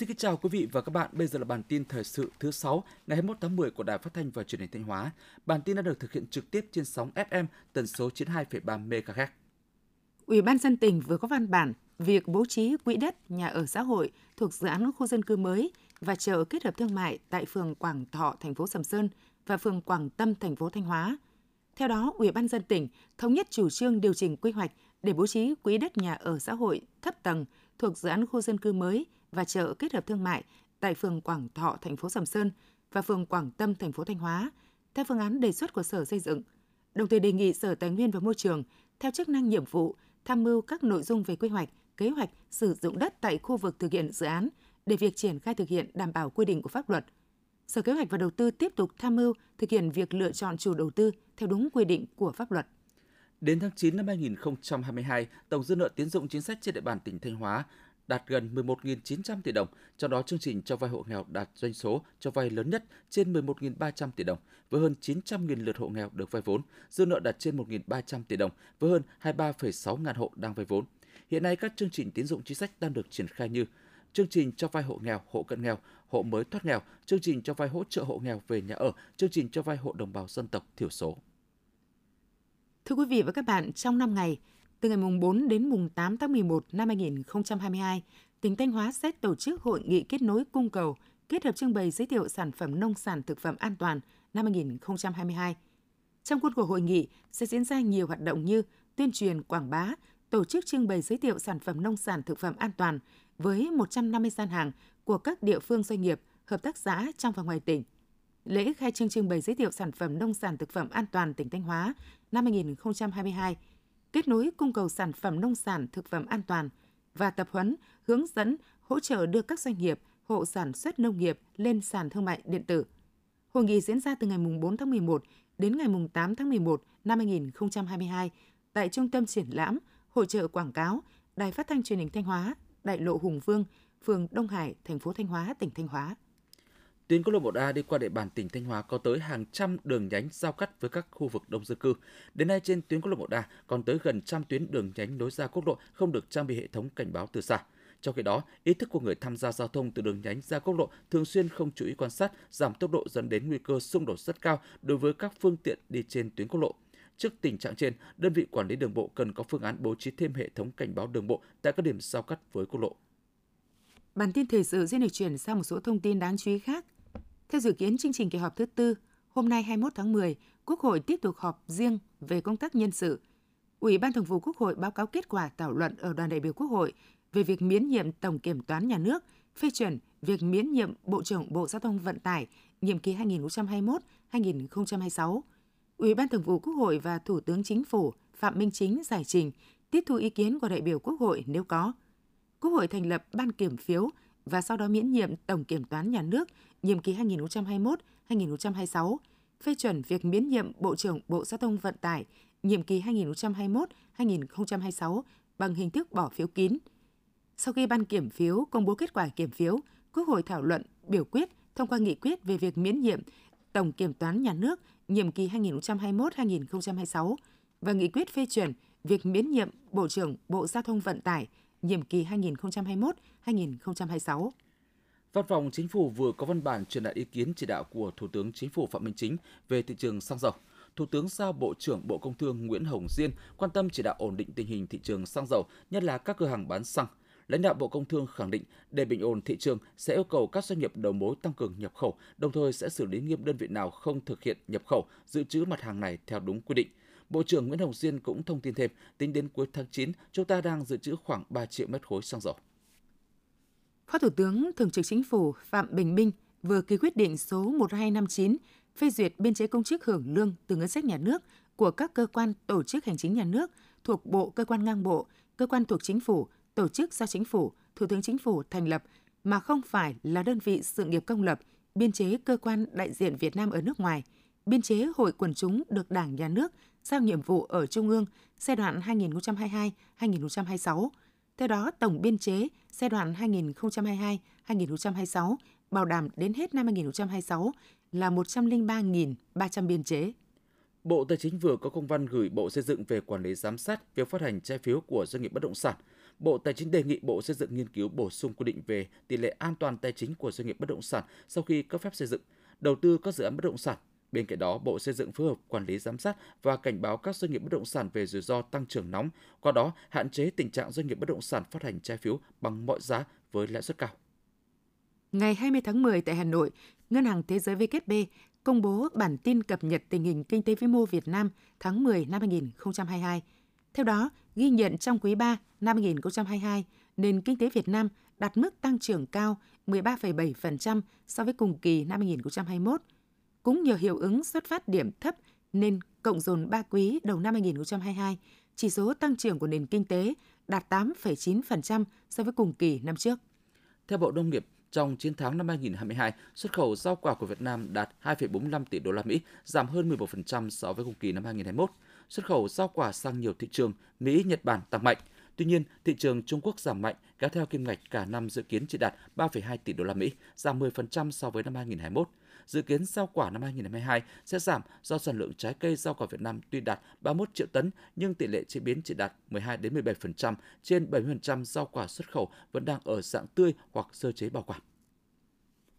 Xin kính chào quý vị và các bạn. Bây giờ là bản tin thời sự thứ 6 ngày 21 tháng 10 của Đài Phát thanh và Truyền hình Thanh Hóa. Bản tin đã được thực hiện trực tiếp trên sóng FM tần số 92,3 MHz. Ủy ban dân tỉnh vừa có văn bản việc bố trí quỹ đất nhà ở xã hội thuộc dự án khu dân cư mới và chợ kết hợp thương mại tại phường Quảng Thọ, thành phố Sầm Sơn và phường Quảng Tâm, thành phố Thanh Hóa. Theo đó, Ủy ban dân tỉnh thống nhất chủ trương điều chỉnh quy hoạch để bố trí quỹ đất nhà ở xã hội thấp tầng thuộc dự án khu dân cư mới và chợ kết hợp thương mại tại phường Quảng Thọ, thành phố Sầm Sơn và phường Quảng Tâm, thành phố Thanh Hóa, theo phương án đề xuất của Sở Xây dựng. Đồng thời đề nghị Sở Tài nguyên và Môi trường theo chức năng nhiệm vụ tham mưu các nội dung về quy hoạch, kế hoạch sử dụng đất tại khu vực thực hiện dự án để việc triển khai thực hiện đảm bảo quy định của pháp luật. Sở Kế hoạch và Đầu tư tiếp tục tham mưu thực hiện việc lựa chọn chủ đầu tư theo đúng quy định của pháp luật. Đến tháng 9 năm 2022, tổng dư nợ tiến dụng chính sách trên địa bàn tỉnh Thanh Hóa đạt gần 11.900 tỷ đồng, trong đó chương trình cho vay hộ nghèo đạt doanh số cho vay lớn nhất trên 11.300 tỷ đồng, với hơn 900.000 lượt hộ nghèo được vay vốn, dư nợ đạt trên 1.300 tỷ đồng, với hơn 23,6 ngàn hộ đang vay vốn. Hiện nay các chương trình tín dụng chính sách đang được triển khai như chương trình cho vay hộ nghèo, hộ cận nghèo, hộ mới thoát nghèo, chương trình cho vay hỗ trợ hộ nghèo về nhà ở, chương trình cho vay hộ đồng bào dân tộc thiểu số. Thưa quý vị và các bạn, trong 5 ngày, từ ngày mùng 4 đến mùng 8 tháng 11 năm 2022, tỉnh Thanh Hóa sẽ tổ chức hội nghị kết nối cung cầu kết hợp trưng bày giới thiệu sản phẩm nông sản thực phẩm an toàn năm 2022. Trong khuôn khổ hội nghị sẽ diễn ra nhiều hoạt động như tuyên truyền quảng bá, tổ chức trưng bày giới thiệu sản phẩm nông sản thực phẩm an toàn với 150 gian hàng của các địa phương doanh nghiệp, hợp tác xã trong và ngoài tỉnh. Lễ khai trương trưng bày giới thiệu sản phẩm nông sản thực phẩm an toàn tỉnh Thanh Hóa năm 2022 kết nối cung cầu sản phẩm nông sản thực phẩm an toàn và tập huấn, hướng dẫn, hỗ trợ đưa các doanh nghiệp, hộ sản xuất nông nghiệp lên sàn thương mại điện tử. Hội nghị diễn ra từ ngày 4 tháng 11 đến ngày 8 tháng 11 năm 2022 tại Trung tâm Triển lãm, Hội trợ Quảng cáo, Đài Phát thanh Truyền hình Thanh Hóa, Đại lộ Hùng Vương, phường Đông Hải, thành phố Thanh Hóa, tỉnh Thanh Hóa. Tuyến quốc lộ 1A đi qua địa bàn tỉnh Thanh Hóa có tới hàng trăm đường nhánh giao cắt với các khu vực đông dân cư. Đến nay trên tuyến quốc lộ 1A còn tới gần trăm tuyến đường nhánh nối ra quốc lộ không được trang bị hệ thống cảnh báo từ xa. Trong khi đó, ý thức của người tham gia giao thông từ đường nhánh ra quốc lộ thường xuyên không chú ý quan sát, giảm tốc độ dẫn đến nguy cơ xung đột rất cao đối với các phương tiện đi trên tuyến quốc lộ. Trước tình trạng trên, đơn vị quản lý đường bộ cần có phương án bố trí thêm hệ thống cảnh báo đường bộ tại các điểm giao cắt với quốc lộ. Bản tin thời sự xin được chuyển sang một số thông tin đáng chú ý khác. Theo dự kiến chương trình kỳ họp thứ tư, hôm nay 21 tháng 10, Quốc hội tiếp tục họp riêng về công tác nhân sự. Ủy ban Thường vụ Quốc hội báo cáo kết quả thảo luận ở đoàn đại biểu Quốc hội về việc miễn nhiệm Tổng Kiểm toán Nhà nước, phê chuẩn việc miễn nhiệm Bộ trưởng Bộ Giao thông Vận tải nhiệm kỳ 2021-2026. Ủy ban Thường vụ Quốc hội và Thủ tướng Chính phủ Phạm Minh Chính giải trình, tiếp thu ý kiến của đại biểu Quốc hội nếu có. Quốc hội thành lập ban kiểm phiếu và sau đó miễn nhiệm Tổng Kiểm toán Nhà nước nhiệm kỳ 2021-2026, phê chuẩn việc miễn nhiệm Bộ trưởng Bộ Giao thông Vận tải nhiệm kỳ 2021-2026 bằng hình thức bỏ phiếu kín. Sau khi ban kiểm phiếu công bố kết quả kiểm phiếu, Quốc hội thảo luận, biểu quyết thông qua nghị quyết về việc miễn nhiệm Tổng Kiểm toán Nhà nước nhiệm kỳ 2021-2026 và nghị quyết phê chuẩn việc miễn nhiệm Bộ trưởng Bộ Giao thông Vận tải nhiệm kỳ 2021-2026. Văn phòng Chính phủ vừa có văn bản truyền đạt ý kiến chỉ đạo của Thủ tướng Chính phủ Phạm Minh Chính về thị trường xăng dầu. Thủ tướng giao Bộ trưởng Bộ Công Thương Nguyễn Hồng Diên quan tâm chỉ đạo ổn định tình hình thị trường xăng dầu, nhất là các cửa hàng bán xăng. Lãnh đạo Bộ Công Thương khẳng định để bình ổn thị trường sẽ yêu cầu các doanh nghiệp đầu mối tăng cường nhập khẩu, đồng thời sẽ xử lý nghiêm đơn vị nào không thực hiện nhập khẩu, dự trữ mặt hàng này theo đúng quy định. Bộ trưởng Nguyễn Hồng Diên cũng thông tin thêm, tính đến cuối tháng 9, chúng ta đang dự trữ khoảng 3 triệu mét khối xăng dầu. Phó Thủ tướng Thường trực Chính phủ Phạm Bình Minh vừa ký quyết định số 1259 phê duyệt biên chế công chức hưởng lương từ ngân sách nhà nước của các cơ quan tổ chức hành chính nhà nước thuộc Bộ Cơ quan ngang bộ, cơ quan thuộc Chính phủ, tổ chức do Chính phủ, Thủ tướng Chính phủ thành lập mà không phải là đơn vị sự nghiệp công lập, biên chế cơ quan đại diện Việt Nam ở nước ngoài, biên chế hội quần chúng được Đảng, Nhà nước giao nhiệm vụ ở Trung ương giai đoạn 2022-2026. Theo đó, tổng biên chế giai đoạn 2022-2026 bảo đảm đến hết năm 2026 là 103.300 biên chế. Bộ Tài chính vừa có công văn gửi Bộ Xây dựng về quản lý giám sát việc phát hành trái phiếu của doanh nghiệp bất động sản. Bộ Tài chính đề nghị Bộ Xây dựng nghiên cứu bổ sung quy định về tỷ lệ an toàn tài chính của doanh nghiệp bất động sản sau khi cấp phép xây dựng, đầu tư các dự án bất động sản. Bên cạnh đó, Bộ Xây dựng phối hợp quản lý giám sát và cảnh báo các doanh nghiệp bất động sản về rủi ro tăng trưởng nóng, qua đó hạn chế tình trạng doanh nghiệp bất động sản phát hành trái phiếu bằng mọi giá với lãi suất cao. Ngày 20 tháng 10 tại Hà Nội, Ngân hàng Thế giới WB công bố bản tin cập nhật tình hình kinh tế vĩ mô Việt Nam tháng 10 năm 2022. Theo đó, ghi nhận trong quý 3 năm 2022, nền kinh tế Việt Nam đạt mức tăng trưởng cao 13,7% so với cùng kỳ năm 2021. Cũng nhờ hiệu ứng xuất phát điểm thấp nên cộng dồn 3 quý đầu năm 2022, chỉ số tăng trưởng của nền kinh tế đạt 8,9% so với cùng kỳ năm trước. Theo Bộ Nông nghiệp, trong 9 tháng năm 2022, xuất khẩu rau quả của Việt Nam đạt 2,45 tỷ đô la Mỹ, giảm hơn 11% so với cùng kỳ năm 2021. Xuất khẩu rau quả sang nhiều thị trường Mỹ, Nhật Bản tăng mạnh. Tuy nhiên, thị trường Trung Quốc giảm mạnh, kéo theo kim ngạch cả năm dự kiến chỉ đạt 3,2 tỷ đô la Mỹ, giảm 10% so với năm 2021. Dự kiến rau quả năm 2022 sẽ giảm do sản lượng trái cây rau quả Việt Nam tuy đạt 31 triệu tấn nhưng tỷ lệ chế biến chỉ đạt 12 đến 17%, trên 70% rau quả xuất khẩu vẫn đang ở dạng tươi hoặc sơ chế bảo quản.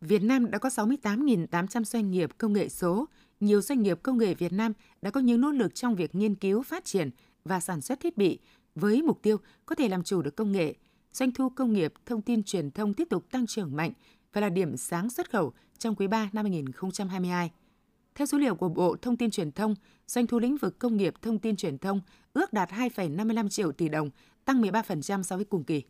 Việt Nam đã có 68.800 doanh nghiệp công nghệ số. Nhiều doanh nghiệp công nghệ Việt Nam đã có những nỗ lực trong việc nghiên cứu, phát triển và sản xuất thiết bị với mục tiêu có thể làm chủ được công nghệ. Doanh thu công nghiệp, thông tin truyền thông tiếp tục tăng trưởng mạnh và là điểm sáng xuất khẩu trong quý 3 năm 2022. Theo số liệu của Bộ Thông tin Truyền thông, doanh thu lĩnh vực công nghiệp thông tin truyền thông ước đạt 2,55 triệu tỷ đồng, tăng 13% so với cùng kỳ.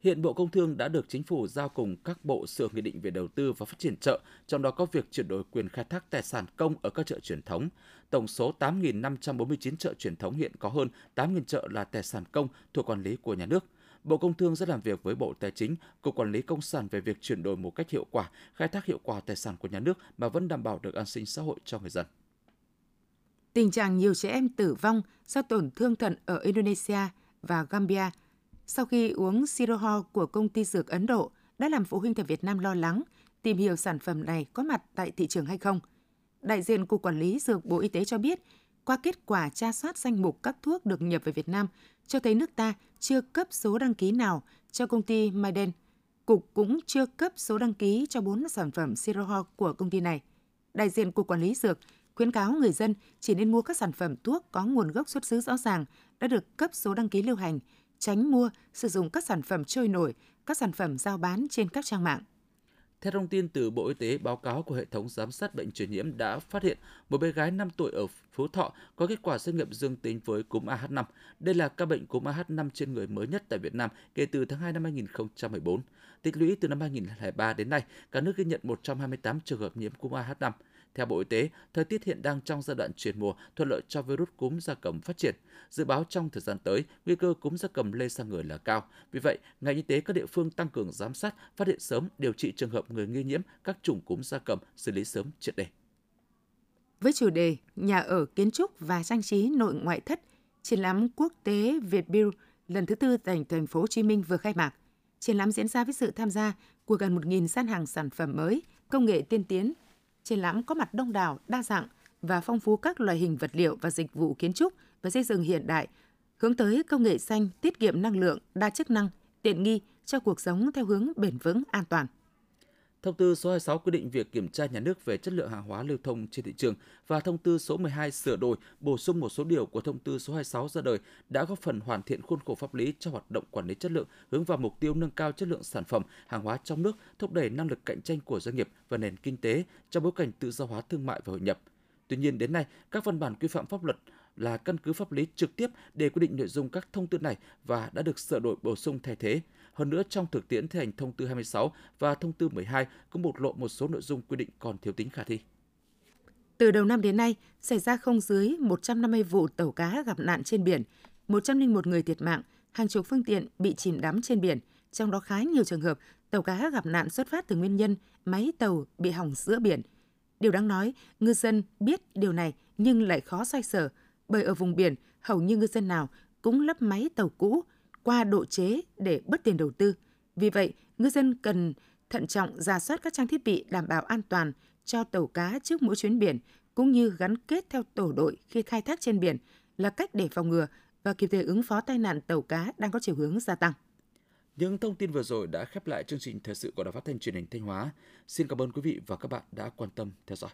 Hiện Bộ Công Thương đã được chính phủ giao cùng các bộ sửa nghị định về đầu tư và phát triển chợ, trong đó có việc chuyển đổi quyền khai thác tài sản công ở các chợ truyền thống. Tổng số 8.549 chợ truyền thống hiện có hơn 8.000 chợ là tài sản công thuộc quản lý của nhà nước. Bộ Công Thương sẽ làm việc với Bộ Tài chính, Cục Quản lý Công sản về việc chuyển đổi một cách hiệu quả, khai thác hiệu quả tài sản của nhà nước mà vẫn đảm bảo được an sinh xã hội cho người dân. Tình trạng nhiều trẻ em tử vong do tổn thương thận ở Indonesia và Gambia sau khi uống Siroho của công ty dược Ấn Độ đã làm phụ huynh tại Việt Nam lo lắng tìm hiểu sản phẩm này có mặt tại thị trường hay không. Đại diện Cục Quản lý Dược Bộ Y tế cho biết, qua kết quả tra soát danh mục các thuốc được nhập về Việt Nam, cho thấy nước ta chưa cấp số đăng ký nào cho công ty Maiden. Cục cũng chưa cấp số đăng ký cho 4 sản phẩm Siroho của công ty này. Đại diện Cục Quản lý Dược khuyến cáo người dân chỉ nên mua các sản phẩm thuốc có nguồn gốc xuất xứ rõ ràng, đã được cấp số đăng ký lưu hành, tránh mua, sử dụng các sản phẩm trôi nổi, các sản phẩm giao bán trên các trang mạng. Theo thông tin từ Bộ Y tế, báo cáo của hệ thống giám sát bệnh truyền nhiễm đã phát hiện một bé gái 5 tuổi ở Phú Thọ có kết quả xét nghiệm dương tính với cúm AH5. Đây là ca bệnh cúm AH5 trên người mới nhất tại Việt Nam kể từ tháng 2 năm 2014. Tích lũy từ năm 2003 đến nay, cả nước ghi nhận 128 trường hợp nhiễm cúm AH5. Theo Bộ Y tế, thời tiết hiện đang trong giai đoạn chuyển mùa, thuận lợi cho virus cúm gia cầm phát triển. Dự báo trong thời gian tới, nguy cơ cúm gia cầm lây sang người là cao. Vì vậy, ngành y tế các địa phương tăng cường giám sát, phát hiện sớm, điều trị trường hợp người nghi nhiễm các chủng cúm gia cầm, xử lý sớm triệt đề. Với chủ đề Nhà ở kiến trúc và trang trí nội ngoại thất, triển lãm quốc tế Việt Build lần thứ tư tại thành phố Hồ Chí Minh vừa khai mạc. Triển lãm diễn ra với sự tham gia của gần 1.000 gian hàng sản phẩm mới, công nghệ tiên tiến triển lãm có mặt đông đảo, đa dạng và phong phú các loại hình vật liệu và dịch vụ kiến trúc và xây dựng hiện đại, hướng tới công nghệ xanh, tiết kiệm năng lượng, đa chức năng, tiện nghi cho cuộc sống theo hướng bền vững, an toàn. Thông tư số 26 quy định việc kiểm tra nhà nước về chất lượng hàng hóa lưu thông trên thị trường và thông tư số 12 sửa đổi, bổ sung một số điều của thông tư số 26 ra đời đã góp phần hoàn thiện khuôn khổ pháp lý cho hoạt động quản lý chất lượng, hướng vào mục tiêu nâng cao chất lượng sản phẩm, hàng hóa trong nước, thúc đẩy năng lực cạnh tranh của doanh nghiệp và nền kinh tế trong bối cảnh tự do hóa thương mại và hội nhập. Tuy nhiên đến nay, các văn bản quy phạm pháp luật là căn cứ pháp lý trực tiếp để quy định nội dung các thông tư này và đã được sửa đổi bổ sung thay thế. Hơn nữa, trong thực tiễn thi hành thông tư 26 và thông tư 12 cũng bộc lộ một số nội dung quy định còn thiếu tính khả thi. Từ đầu năm đến nay, xảy ra không dưới 150 vụ tàu cá gặp nạn trên biển, 101 người thiệt mạng, hàng chục phương tiện bị chìm đắm trên biển, trong đó khá nhiều trường hợp tàu cá gặp nạn xuất phát từ nguyên nhân máy tàu bị hỏng giữa biển. Điều đáng nói, ngư dân biết điều này nhưng lại khó xoay sở, bởi ở vùng biển hầu như ngư dân nào cũng lắp máy tàu cũ, qua độ chế để bớt tiền đầu tư. Vì vậy, ngư dân cần thận trọng ra soát các trang thiết bị đảm bảo an toàn cho tàu cá trước mỗi chuyến biển, cũng như gắn kết theo tổ đội khi khai thác trên biển là cách để phòng ngừa và kịp thời ứng phó tai nạn tàu cá đang có chiều hướng gia tăng. Những thông tin vừa rồi đã khép lại chương trình thời sự của Đài Phát thanh Truyền hình Thanh Hóa. Xin cảm ơn quý vị và các bạn đã quan tâm theo dõi.